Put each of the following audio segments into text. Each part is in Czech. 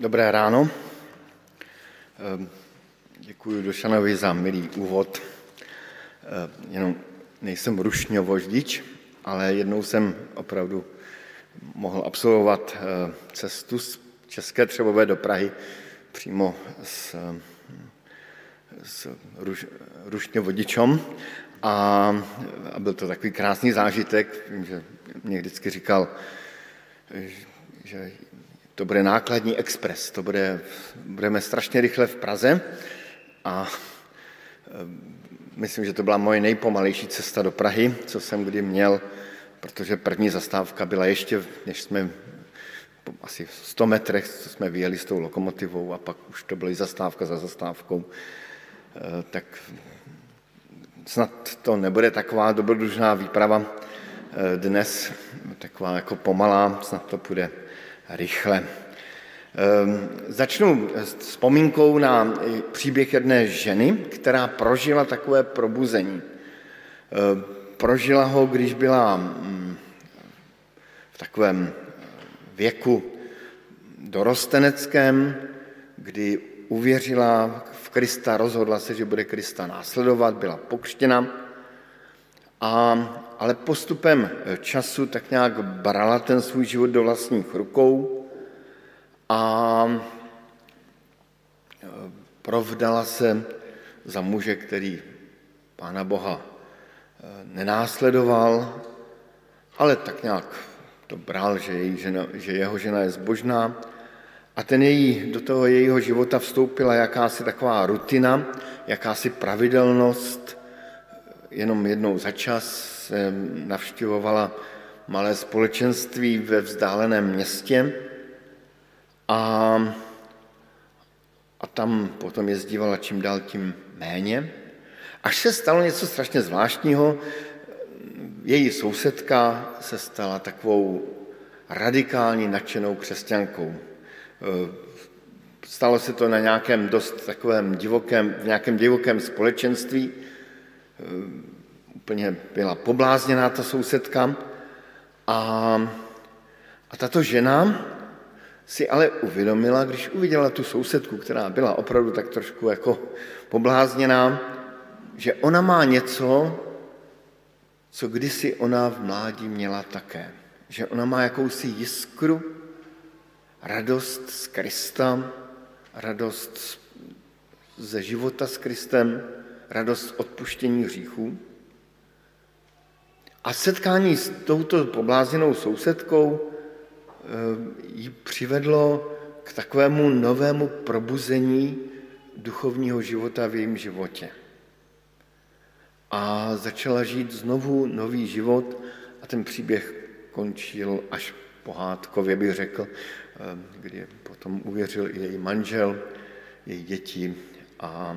Dobré ráno. Ehm, Děkuji Došanovi za milý úvod. Ehm, Jenom nejsem rušňovoždič, ale jednou jsem opravdu mohl absolvovat ehm, cestu z České Třebové do Prahy přímo s, s ruš, rušňovodičem a, a byl to takový krásný zážitek. Že mě vždycky říkal, že to bude nákladní expres, to bude, budeme strašně rychle v Praze a e, myslím, že to byla moje nejpomalejší cesta do Prahy, co jsem kdy měl, protože první zastávka byla ještě, než jsme asi 100 metrech, co jsme vyjeli s tou lokomotivou a pak už to byla zastávka za zastávkou, e, tak snad to nebude taková dobrodružná výprava e, dnes, taková jako pomalá, snad to půjde rychle. Ehm, začnu s vzpomínkou na příběh jedné ženy, která prožila takové probuzení. Ehm, prožila ho, když byla mm, v takovém věku dorosteneckém, kdy uvěřila v Krista, rozhodla se, že bude Krista následovat, byla pokřtěna, a, ale postupem času tak nějak brala ten svůj život do vlastních rukou a e, provdala se za muže, který Pána Boha e, nenásledoval, ale tak nějak to bral, že, její žena, že jeho žena je zbožná. A ten její, do toho jejího života vstoupila jakási taková rutina, jakási pravidelnost. Jenom jednou za čas navštěvovala malé společenství ve vzdáleném městě a, a tam potom jezdívala čím dál tím méně. Až se stalo něco strašně zvláštního, její sousedka se stala takovou radikální nadšenou křesťankou. Stalo se to na nějakém dost takovém divokém, v nějakém divokém společenství. Úplně byla poblázněná ta sousedka. A, a tato žena si ale uvědomila, když uviděla tu sousedku, která byla opravdu tak trošku jako poblázněná, že ona má něco, co kdysi ona v mládí měla také. Že ona má jakousi jiskru, radost z Krista, radost ze života s Kristem, radost odpuštění hříchů. A setkání s touto poblázněnou sousedkou Eh, ji přivedlo k takovému novému probuzení duchovního života v jejím životě. A začala žít znovu nový život a ten příběh končil až pohádkově, bych řekl, eh, kdy potom uvěřil i její manžel, její děti a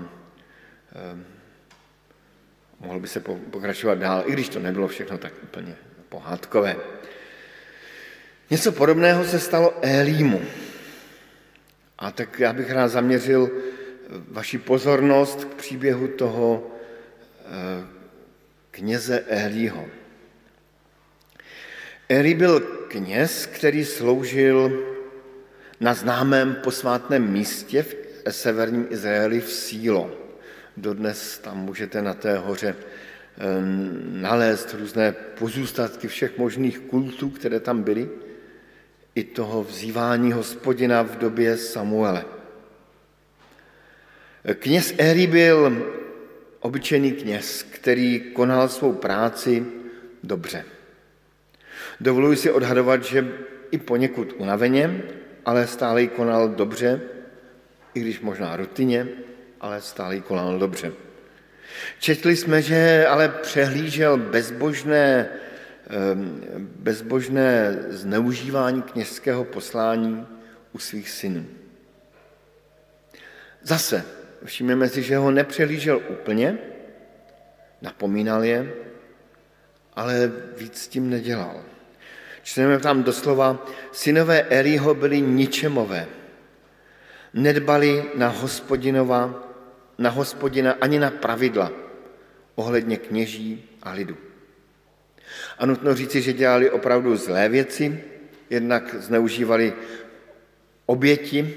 eh, mohl by se pokračovat dál, i když to nebylo všechno tak úplně pohádkové. Něco podobného se stalo Élímu. A tak já bych rád zaměřil vaši pozornost k příběhu toho eh, kněze Élího. Élí byl kněz, který sloužil na známém posvátném místě v severním Izraeli v Sílo. Dodnes tam můžete na té hoře eh, nalézt různé pozůstatky všech možných kultů, které tam byly i toho vzývání hospodina v době Samuele. Kněz Éry byl obyčejný kněz, který konal svou práci dobře. Dovoluji si odhadovat, že i poněkud unaveně, ale stále ji konal dobře, i když možná rutině, ale stále konal dobře. Četli jsme, že ale přehlížel bezbožné Ehm, bezbožné zneužívání kněžského poslání u svých synů. Zase všimneme si, že ho nepřelížel úplně, napomínal je, ale víc s tím nedělal. Čteme tam doslova, synové Eliho byli ničemové. Nedbali na hospodinova, na hospodina ani na pravidla ohledně kněží a lidu. A nutno říci, že dělali opravdu zlé věci, jednak zneužívali oběti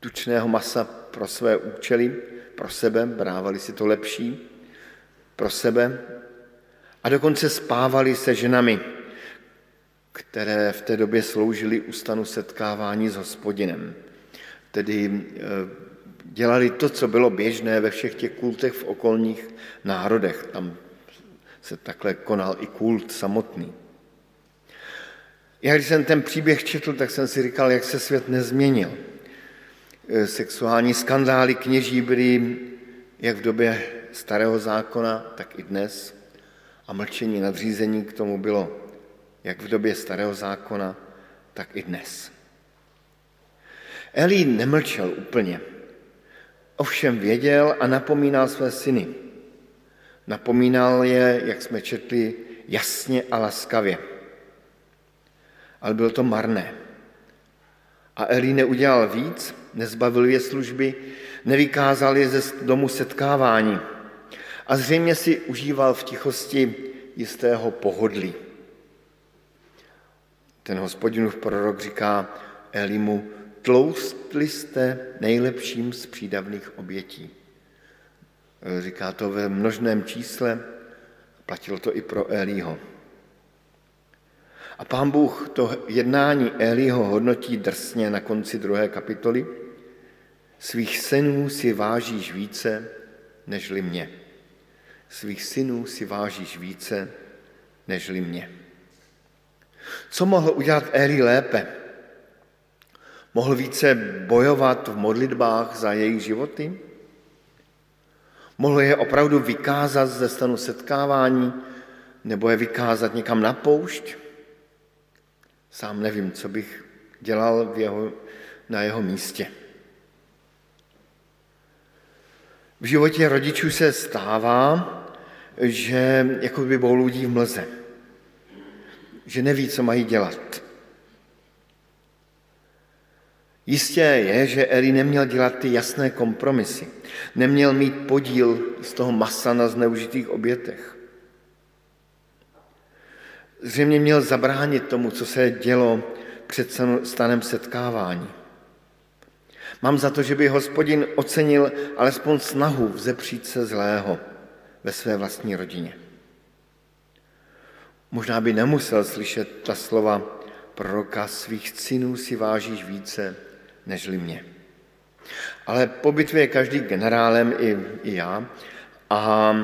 tučného masa pro své účely, pro sebe, brávali si to lepší, pro sebe a dokonce spávali se ženami, které v té době sloužily u stanu setkávání s hospodinem. Tedy eh, dělali to, co bylo běžné ve všech těch kultech v okolních národech. Tam se takhle konal i kult samotný. Já když jsem ten příběh četl, tak jsem si říkal, jak se svět nezměnil. Eh, sexuální skandály kněží byly jak v době starého zákona, tak i dnes. A mlčení nadřízení k tomu bylo jak v době starého zákona, tak i dnes. Elí nemlčel úplně. Ovšem věděl a napomínal své syny. Napomínal je, jak jsme četli, jasně a laskavě. Ale bylo to marné. A Elí neudělal víc, nezbavil je služby, nevykázal je ze domu setkávání. A zřejmě si užíval v tichosti jistého pohodlí. Ten hospodinův prorok říká Elimu, tloustli jste nejlepším z přídavných obětí. Říká to ve množném čísle, platilo to i pro Elího. A pán Bůh to jednání Elího hodnotí drsně na konci druhé kapitoly. Svých synů si vážíš více, nežli mě. Svých synů si vážíš více, nežli mě. Co mohl udělat Eli lépe? Mohl více bojovat v modlitbách za jejich životy? Mohl je opravdu vykázat ze stanu setkávání nebo je vykázat někam na poušť? Sám nevím, co bych dělal v jeho, na jeho místě. V životě rodičů se stává, že jako by bouludí v mlze, že neví, co mají dělat. Jistě je, že Eli neměl dělat ty jasné kompromisy. Neměl mít podíl z toho masa na zneužitých obětech. Zřejmě měl zabránit tomu, co se dělo před stanem setkávání. Mám za to, že by hospodin ocenil alespoň snahu vzepřít se zlého ve své vlastní rodině. Možná by nemusel slyšet ta slova proroka svých synů si vážíš více nežli mě. Ale po bitvě je každý generálem, i, i já, a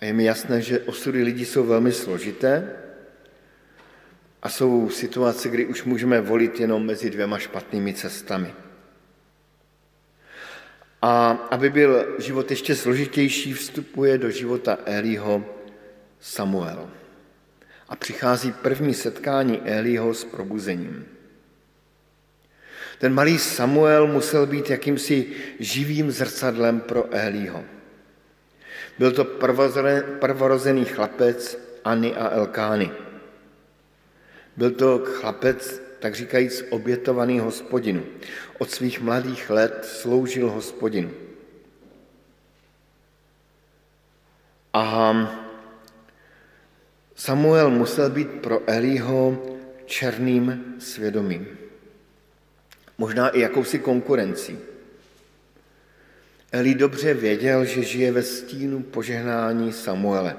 je mi jasné, že osudy lidí jsou velmi složité a jsou situace, kdy už můžeme volit jenom mezi dvěma špatnými cestami. A aby byl život ještě složitější, vstupuje do života Eliho Samuel. A přichází první setkání Eliho s probuzením. Ten malý Samuel musel být jakýmsi živým zrcadlem pro Eliho. Byl to prvorozený chlapec Ani a Elkány. Byl to chlapec, tak říkajíc, obětovaný hospodinu. Od svých mladých let sloužil hospodinu. A Samuel musel být pro Elího černým svědomím. Možná i jakousi konkurencí. Eli dobře věděl, že žije ve stínu požehnání Samuele.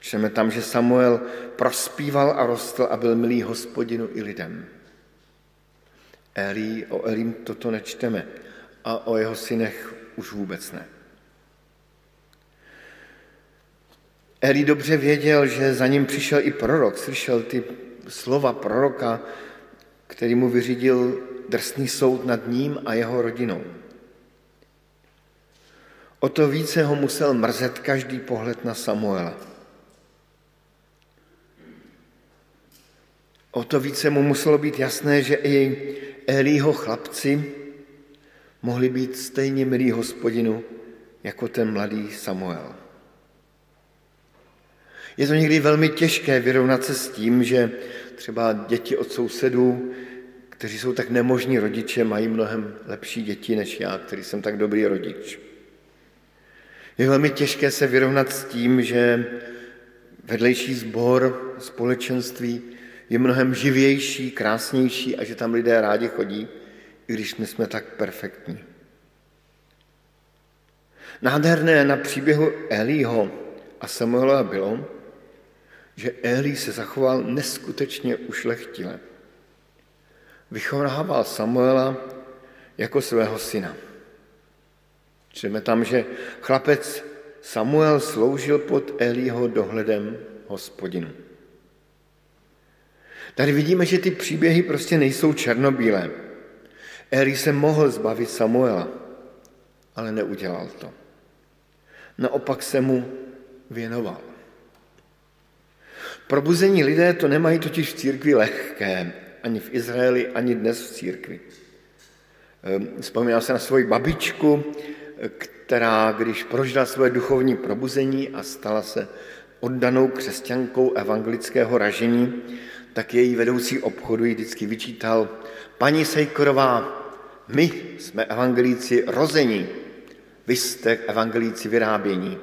Čteme tam, že Samuel prospíval a rostl a byl milý hospodinu i lidem. Eli, o Elim toto nečteme a o jeho synech už vůbec ne. Eli dobře věděl, že za ním přišel i prorok, slyšel ty slova proroka, který mu vyřídil drsný soud nad ním a jeho rodinou. O to více ho musel mrzet každý pohled na Samuela. O to více mu muselo být jasné, že i Elího chlapci mohli být stejně milí hospodinu jako ten mladý Samuel. Je to někdy velmi těžké vyrovnat se s tím, že třeba děti od sousedů, kteří jsou tak nemožní rodiče, mají mnohem lepší děti než já, který jsem tak dobrý rodič. Je velmi těžké se vyrovnat s tím, že vedlejší sbor, společenství je mnohem živější, krásnější a že tam lidé rádi chodí, i když my jsme tak perfektní. Nádherné na příběhu Elího a Samuela bylo, že Elí se zachoval neskutečně ušlechtile. Vychovával Samuela jako svého syna. Čteme tam, že chlapec Samuel sloužil pod Elího dohledem hospodinu. Tady vidíme, že ty příběhy prostě nejsou černobílé. Eli se mohl zbavit Samuela, ale neudělal to. Naopak se mu věnoval. Probuzení lidé to nemají totiž v církvi lehké, ani v Izraeli, ani dnes v církvi. Ehm, vzpomínám se na svoji babičku, která, když prožila své duchovní probuzení a stala se oddanou křesťankou evangelického ražení, tak její vedoucí obchodu jí vždycky vyčítal, paní Sejkorová, my jsme evangelíci rození, vy jste evangelíci vyrábění.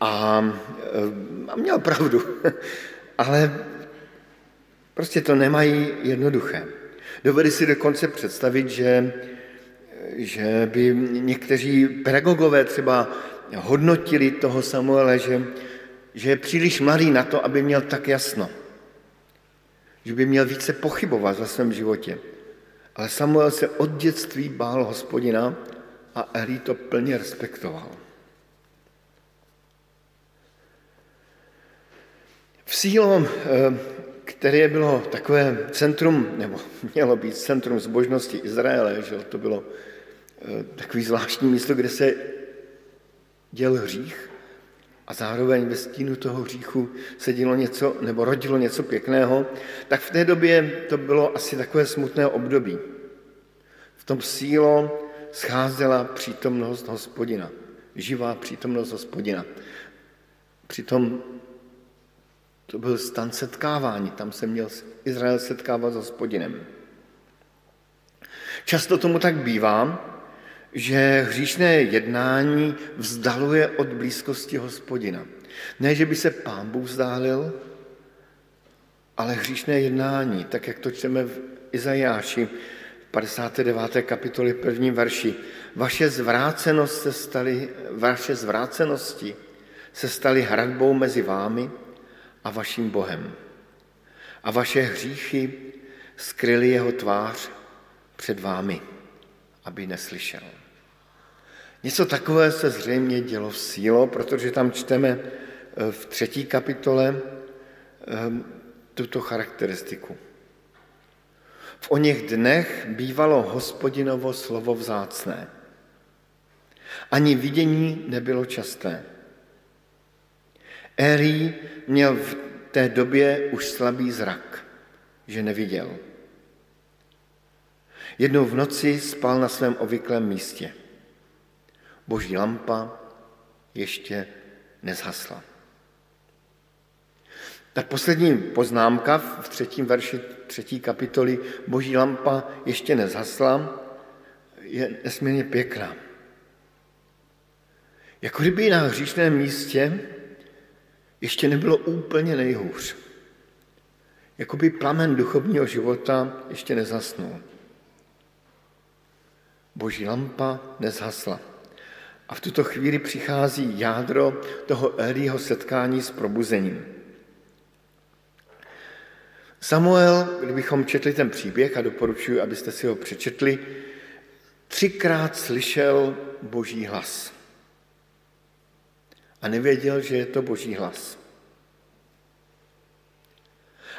A, a měl pravdu, ale prostě to nemají jednoduché. Dovedy si dokonce představit, že, že by někteří pedagogové třeba hodnotili toho Samuele, že, že je příliš mladý na to, aby měl tak jasno. Že by měl více pochybovat ve svém životě. Ale Samuel se od dětství bál hospodina a Eli to plně respektoval. V Sílom, eh, které bylo takové centrum, nebo mělo být centrum zbožnosti Izraele, že to bylo eh, takový zvláštní místo, kde se děl hřích a zároveň ve stínu toho hříchu se dělo něco, nebo rodilo něco pěkného, tak v té době to bylo asi takové smutné období. V tom sílo scházela přítomnost hospodina, živá přítomnost hospodina. Přitom to byl stan setkávání, tam se měl Izrael setkávat s hospodinem. Často tomu tak bývá, že hříšné jednání vzdaluje od blízkosti hospodina. Ne, že by se pán Bůh vzdálil, ale hříšné jednání, tak jak to čteme v Izajáši, 59. kapitoly prvním verši. Vaše, zvrácenost se staly, vaše zvrácenosti se staly hradbou mezi vámi a vaším Bohem. A vaše hříchy skryly jeho tvář před vámi, aby neslyšel. Něco takové se zřejmě dělo v sílo, protože tam čteme eh, v třetí kapitole eh, tuto charakteristiku. V o něch dnech bývalo hospodinovo slovo vzácné. Ani vidění nebylo časté. Érí měl v té době už slabý zrak, že neviděl. Jednou v noci spal na svém obvyklém místě. Boží lampa ještě nezhasla. Ta poslední poznámka v třetím verši třetí kapitoly Boží lampa ještě nezhasla, je nesmírně pěkná. Jako kdyby na hříšném místě ještě nebylo úplně nejhůř. Jako by plamen duchovního života ještě nezasnul. Boží lampa nezhasla. A v tuto chvíli přichází jádro toho Elího setkání s probuzením. Samuel, kdybychom četli ten příběh, a doporučuji, abyste si ho přečetli, třikrát slyšel boží hlas. A nevěděl, že je to boží hlas.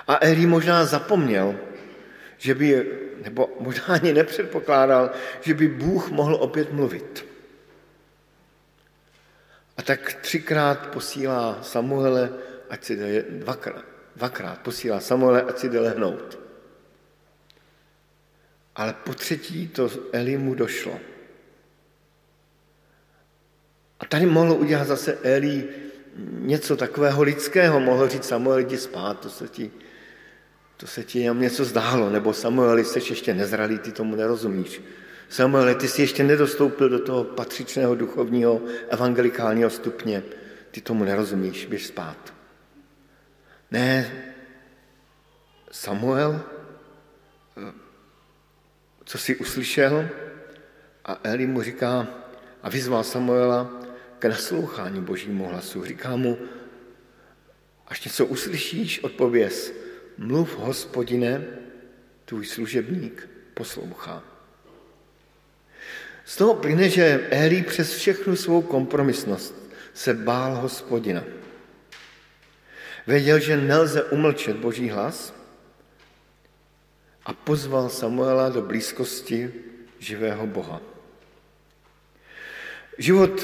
A Eli možná zapomněl, že by, nebo možná ani nepředpokládal, že by Bůh mohl opět mluvit. A tak třikrát posílá Samuele, ať si jde dvakrát, dvakrát posílá Samuele, ať si jde lehnout. Ale po třetí to Elimu došlo. A tady mohl udělat zase Eli něco takového lidského, mohl říct Samuel, jdi spát, to se ti, to se ti jenom něco zdálo, nebo Samuel, jsi ještě nezralý, ty tomu nerozumíš. Samuel, ty jsi ještě nedostoupil do toho patřičného duchovního evangelikálního stupně, ty tomu nerozumíš, běž spát. Ne, Samuel? Co si uslyšel? A Eli mu říká a vyzval Samuela k naslouchání božímu hlasu. Říká mu, až něco uslyšíš, odpověz, mluv hospodine, tvůj služebník poslouchá. Z toho plyne, že Eli přes všechnu svou kompromisnost se bál hospodina. Věděl, že nelze umlčet boží hlas a pozval Samuela do blízkosti živého Boha. Život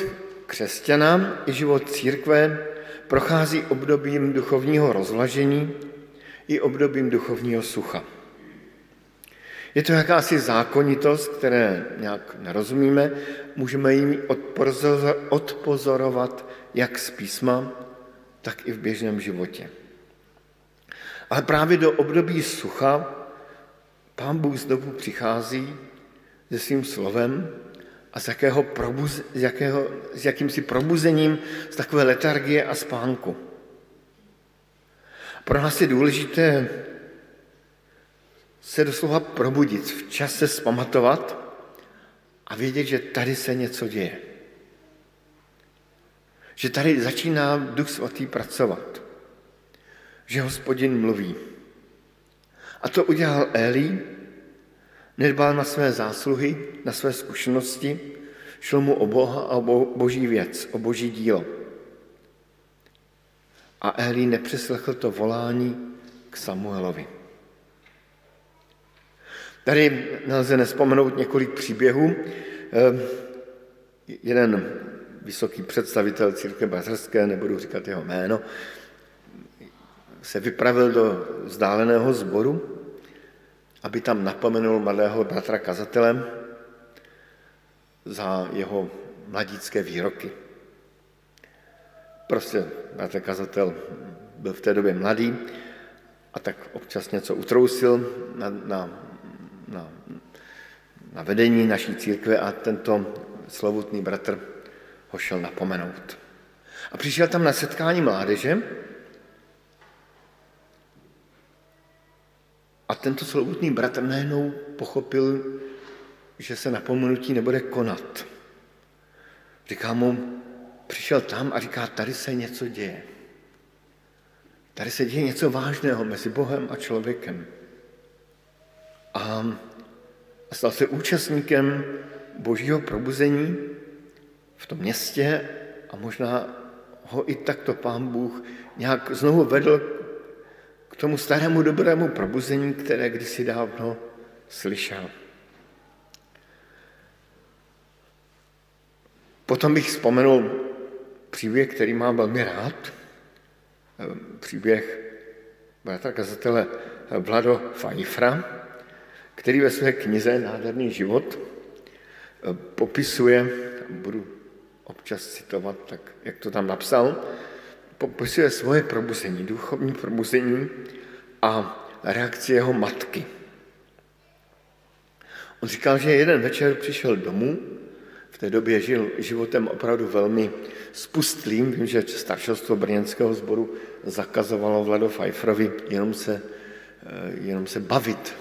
křesťana i život církve prochází obdobím duchovního rozvlažení i obdobím duchovního sucha. Je to jakási zákonitost, které nějak nerozumíme, můžeme jim odpozorovat jak z písma, tak i v běžném životě. Ale právě do období sucha Pán Bůh znovu přichází se svým slovem s, jakého probuz, s, jakého, s jakýmsi probuzením z takové letargie a spánku. Pro nás je důležité se doslova probudit, v čase zpamatovat a vědět, že tady se něco děje. Že tady začíná Duch Svatý pracovat. Že hospodin mluví. A to udělal Eli, nedbal na své zásluhy, na své zkušenosti, šlo mu o Boha a o boží věc, o boží dílo. A Eli nepřeslechl to volání k Samuelovi. Tady nelze nespomenout několik příběhů. Ehm, jeden vysoký představitel církve bazarské, nebudu říkat jeho jméno, se vypravil do vzdáleného sboru, aby tam napomenul mladého bratra kazatele za jeho mladícké výroky. Prostě bratr kazatel byl v té době mladý a tak občas něco utrousil na, na na, na vedení naší církve a tento slovutný bratr ho šel napomenout. A přišel tam na setkání mládeže a tento slovutný bratr najednou pochopil, že se napomenutí nebude konat. Říká mu, přišel tam a říká, tady se něco děje. Tady se děje něco vážného mezi Bohem a člověkem a stal se účastníkem božího probuzení v tom městě a možná ho i takto pán Bůh nějak znovu vedl tomu starému dobrému probuzení, které kdysi dávno slyšel. Potom bych vzpomenul příběh, který mám velmi rád. Příběh bratra kazatele Vlado Fajfra, který ve své knize Nádherný život popisuje, budu občas citovat, tak jak to tam napsal, popisuje svoje probuzení, duchovní probuzení a reakci jeho matky. On říkal, že jeden večer přišel domů, v té době žil životem opravdu velmi spustlým. Vím, že staršostvo brněnského sboru zakazovalo Vlado Pfeifferovi jenom se, eh, jenom se bavit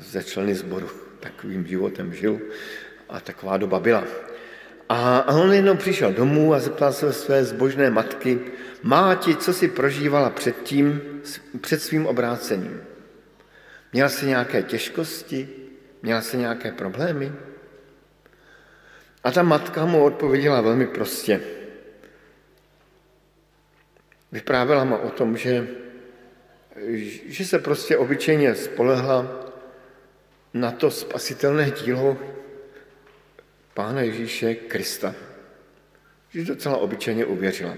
ze členy sboru. Takovým životem žil a taková doba byla. A on jednou přišel domů a zeptal se své zbožné matky, má ti, co si prožívala předtím, před svým obrácením? Měla jsi nějaké těžkosti? Měla jsi nějaké problémy? A ta matka mu odpověděla velmi prostě. Vyprávěla mu o tom, že že se prostě obyčejně spolehla na to spasitelné dílo Pána Ježíše Krista. Že docela obyčejně uvěřila.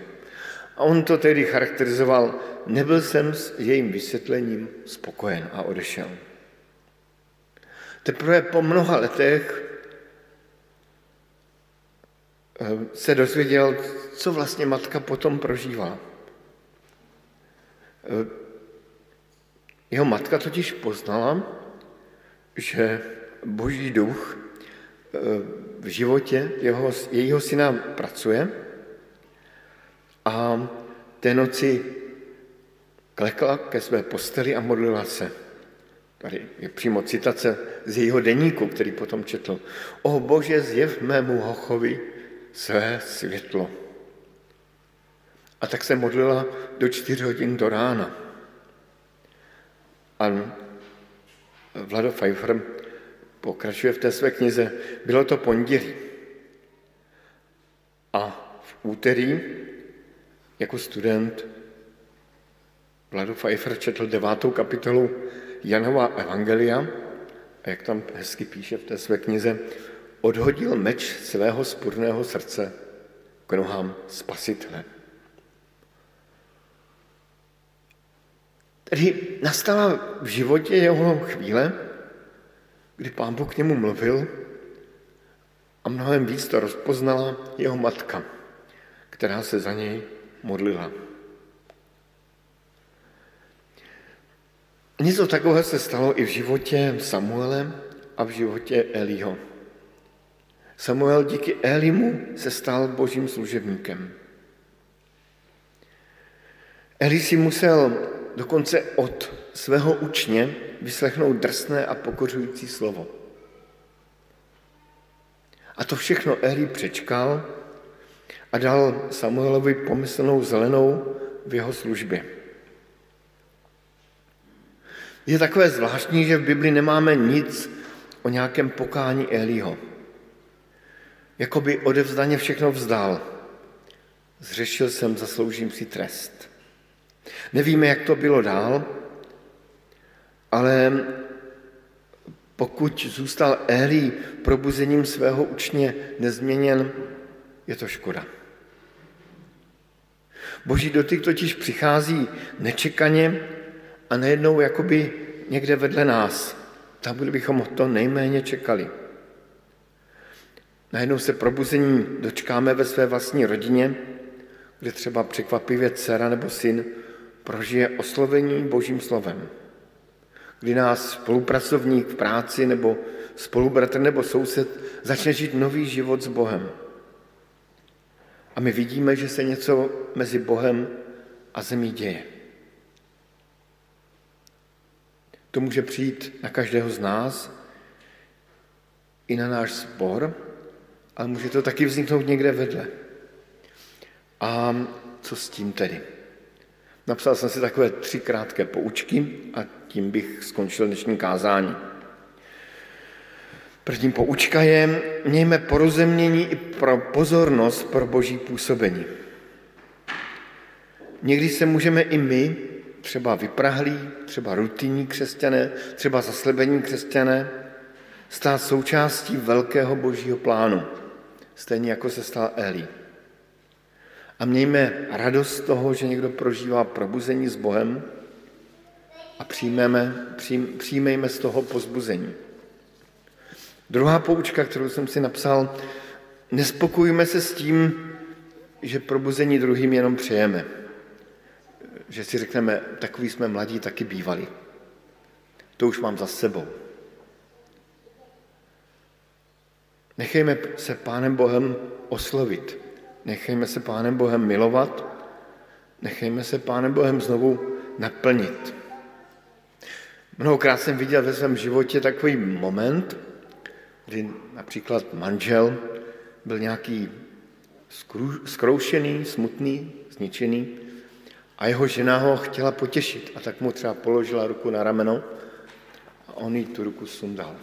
A on to tedy charakterizoval, nebyl jsem s jejím vysvětlením spokojen a odešel. Teprve po mnoha letech eh, se dozvěděl, co vlastně matka potom prožívala. Eh, jeho matka totiž poznala, že boží duch v životě jeho, jejího syna pracuje a té noci klekla ke své posteli a modlila se. tady je přímo citace z jejího deníku, který potom četl. O Bože, zjev mému hochovi své světlo. A tak se modlila do čtyř hodin do rána. A Vlado Pfeiffer pokračuje v té své knize. Bylo to pondělí. A v úterý jako student Vlado Pfeiffer četl devátou kapitolu Janova Evangelia a jak tam hezky píše v té své knize, odhodil meč svého spurného srdce k nohám spasitele. Tedy nastala v životě jeho chvíle, kdy pán Bůh k němu mluvil a mnohem víc to rozpoznala jeho matka, která se za něj modlila. Něco takového se stalo i v životě Samuele a v životě Eliho. Samuel díky Elimu se stal božím služebníkem. Eli si musel dokonce od svého učně vyslechnout drsné a pokořující slovo. A to všechno Eli přečkal a dal Samuelovi pomyslnou zelenou v jeho službě. Je takové zvláštní, že v Bibli nemáme nic o nějakém pokání Eliho. Jakoby odevzdaně všechno vzdal. Zřešil jsem, zasloužím si trest. Nevíme, jak to bylo dál, ale pokud zůstal Eli probuzením svého učně nezměněn, je to škoda. Boží dotyk totiž přichází nečekaně a nejednou jakoby někde vedle nás, tam, kde bychom to nejméně čekali. Najednou se probuzení dočkáme ve své vlastní rodině, kde třeba překvapivě dcera nebo syn prožije oslovení božím slovem. Kdy nás spolupracovník v práci nebo spolubratr nebo soused začne žít nový život s Bohem. A my vidíme, že se něco mezi Bohem a zemí děje. To může přijít na každého z nás, i na náš sbor, ale může to taky vzniknout někde vedle. A co s tím tedy? Napsal jsem si takové tři krátké poučky a tím bych skončil dnešní kázání. První poučka je, mějme porozumění i pro pozornost pro boží působení. Někdy se můžeme i my třeba vyprahlí, třeba rutinní křesťané, třeba zaslebení křesťané, stát součástí velkého božího plánu, stejně jako se stal Eli. A mějme radost z toho, že někdo prožívá probuzení s Bohem a přijmeme, přijm, přijmejme z toho pozbuzení. Druhá poučka, kterou jsem si napsal, nespokojíme se s tím, že probuzení druhým jenom přejeme že si řekneme, takový jsme mladí taky bývali. To už mám za sebou. Nechejme se Pánem Bohem oslovit. Nechejme se Pánem Bohem milovat. Nechejme se Pánem Bohem znovu naplnit. Mnohokrát jsem viděl ve svém životě takový moment, kdy například manžel byl nějaký skroušený, smutný, zničený a jeho žena ho chtěla potěšit a tak mu třeba položila ruku na rameno a on jí tu ruku sundal.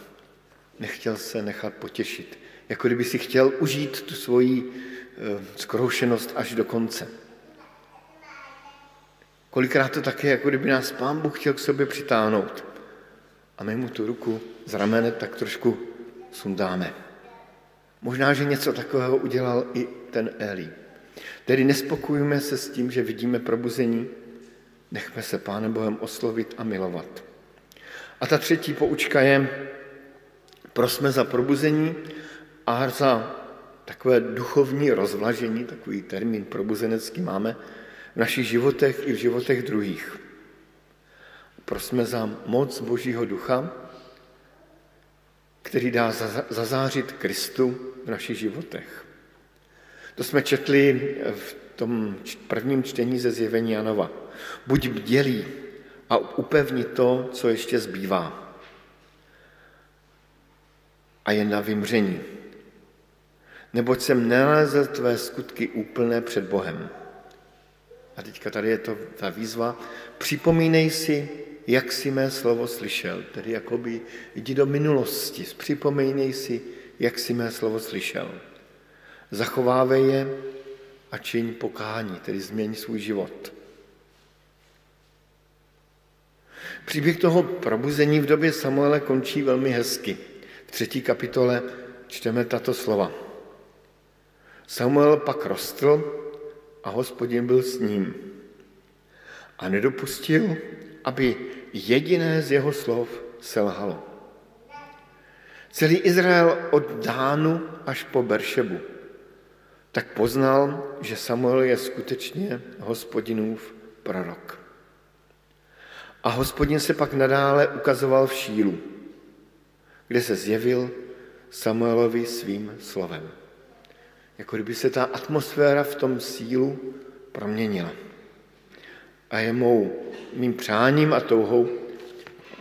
Nechtěl se nechat potěšit. Jako kdyby si chtěl užít tu svoji e, zkroušenost až do konce. Kolikrát to také, jako kdyby nás pán Bůh chtěl k sobě přitáhnout. A my mu tu ruku z ramene tak trošku sundáme. Možná, že něco takového udělal i ten Eli. Tedy nespokojujeme se s tím, že vidíme probuzení, nechme se Pánem Bohem oslovit a milovat. A ta třetí poučka je, prosme za probuzení a za takové duchovní rozvlažení, takový termín probuzenecký máme v našich životech i v životech druhých. Prosme za moc Božího ducha, který dá zazářit Kristu v našich životech. To jsme četli v tom prvním čtení ze zjevení Janova. Buď bdělí a upevni to, co ještě zbývá. A je na vymření. Neboť jsem nenalezl tvé skutky úplné před Bohem. A teďka tady je to ta výzva. Připomínej si, jak jsi mé slovo slyšel. Tedy jakoby jdi do minulosti. Připomínej si, jak jsi mé slovo slyšel. Zachovávej je a čiň pokání, tedy změň svůj život. Příběh toho probuzení v době Samuele končí velmi hezky. Třetí kapitole čteme tato slova. Samuel pak rostl a hospodin byl s ním. A nedopustil, aby jediné z jeho slov selhalo. Celý Izrael od Dánu až po Beršebu tak poznal, že Samuel je skutečně hospodinův prorok. A hospodin se pak nadále ukazoval v Šílu, kde se zjevil Samuelovi svým slovem. Jako kdyby se ta atmosféra v tom sílu proměnila. A je mou, mým přáním a touhou,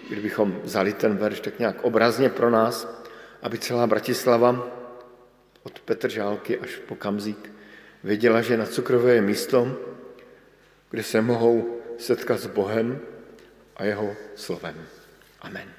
kdybychom vzali ten verš tak nějak obrazně pro nás, aby celá Bratislava od Petržálky až po Kamzík věděla, že na Cukrové je místo, kde se mohou setkat s Bohem a jeho slovem. Amen.